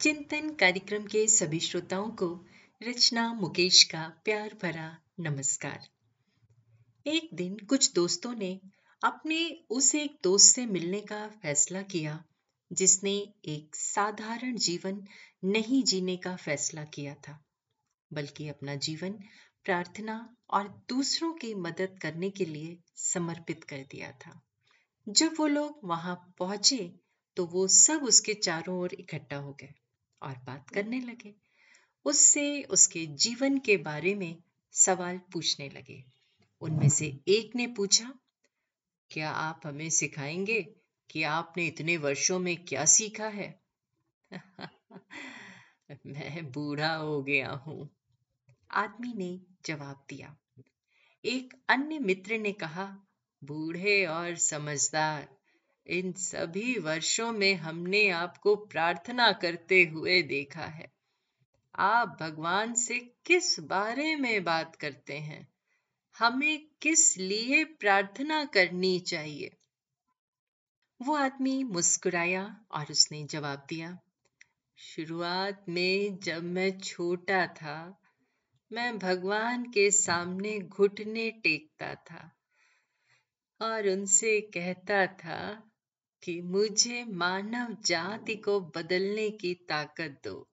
चिंतन कार्यक्रम के सभी श्रोताओं को रचना मुकेश का प्यार भरा नमस्कार। एक दिन कुछ दोस्तों ने अपने उस एक दोस्त से मिलने का फैसला किया, जिसने एक साधारण जीवन नहीं जीने का फैसला किया था, बल्कि अपना जीवन प्रार्थना और दूसरों की मदद करने के लिए समर्पित कर दिया था। जब वो लोग वहाँ पहुँचे तो वो सब उसके चारों ओर इकट्ठा हो गए। और बात करने लगे। उससे उसके जीवन के बारे में सवाल पूछने लगे। उनमें से एक ने पूछा, क्या आप हमें सिखाएँगे कि आपने इतने वर्षों में क्या सीखा है? मैं बूढ़ा हो गया हूँ। आदमी ने जवाब दिया। एक अन्य मित्र ने कहा, बूढ़े और समझदार इन सभी वर्षों में हमने आपको प्रार्थना करते हुए देखा है। आप भगवान से किस बारे में बात करते हैं? हमें किस लिए प्रार्थना करनी चाहिए? वो आदमी मुस्कुराया और उसने जवाब दिया, शुरुआत में जब मैं छोटा था, मैं भगवान के सामने घुटने टेकता था और उनसे कहता था कि मुझे मानव जाति को बदलने की ताकत दो।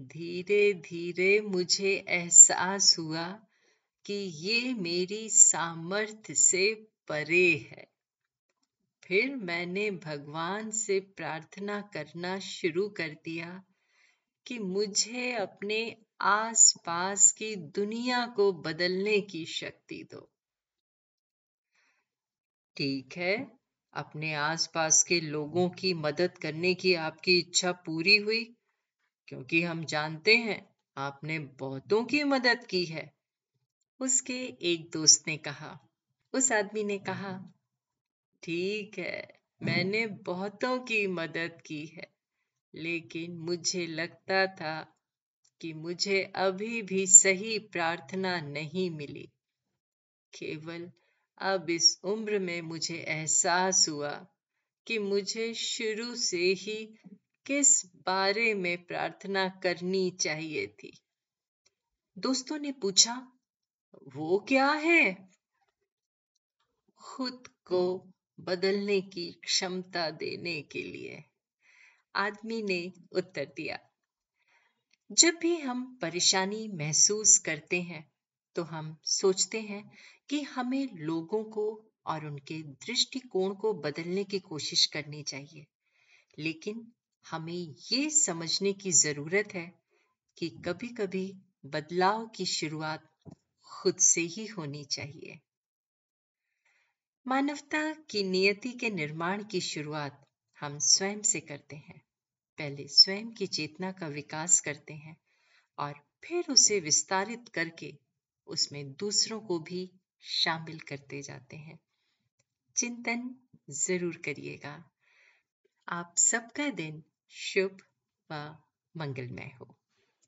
धीरे धीरे मुझे एहसास हुआ कि ये मेरी सामर्थ्य से परे है। फिर मैंने भगवान से प्रार्थना करना शुरू कर दिया कि मुझे अपने आसपास की दुनिया को बदलने की शक्ति दो। ठीक है? अपने आसपास के लोगों की मदद करने की आपकी इच्छा पूरी हुई? क्योंकि हम जानते हैं, आपने बहुतों की मदद की है। उसके एक दोस्त ने कहा, उस आदमी ने कहा, ठीक है, मैंने बहुतों की मदद की है, लेकिन मुझे लगता था कि मुझे अभी भी सही प्रार्थना नहीं मिली। केवल अब इस उम्र में मुझे एहसास हुआ कि मुझे शुरू से ही किस बारे में प्रार्थना करनी चाहिए थी। दोस्तों ने पूछा, वो क्या है? खुद को बदलने की क्षमता देने के लिए आदमी ने उत्तर दिया। जब भी हम परेशानी महसूस करते हैं तो हम सोचते हैं कि हमें लोगों को और उनके दृष्टिकोण को बदलने की कोशिश करनी चाहिए। लेकिन हमें ये समझने की ज़रूरत है कि कभी-कभी बदलाव की शुरुआत खुद से ही होनी चाहिए। मानवता की नियति के निर्माण की शुरुआत हम स्वयं से करते हैं। पहले स्वयं की चेतना का विकास करते हैं और फिर उसे विस्तारित करके उसमें दूसरों को भी शामिल करते जाते हैं। चिंतन ज़रूर करिएगा। आप सबका दिन शुभ व मंगलमय हो।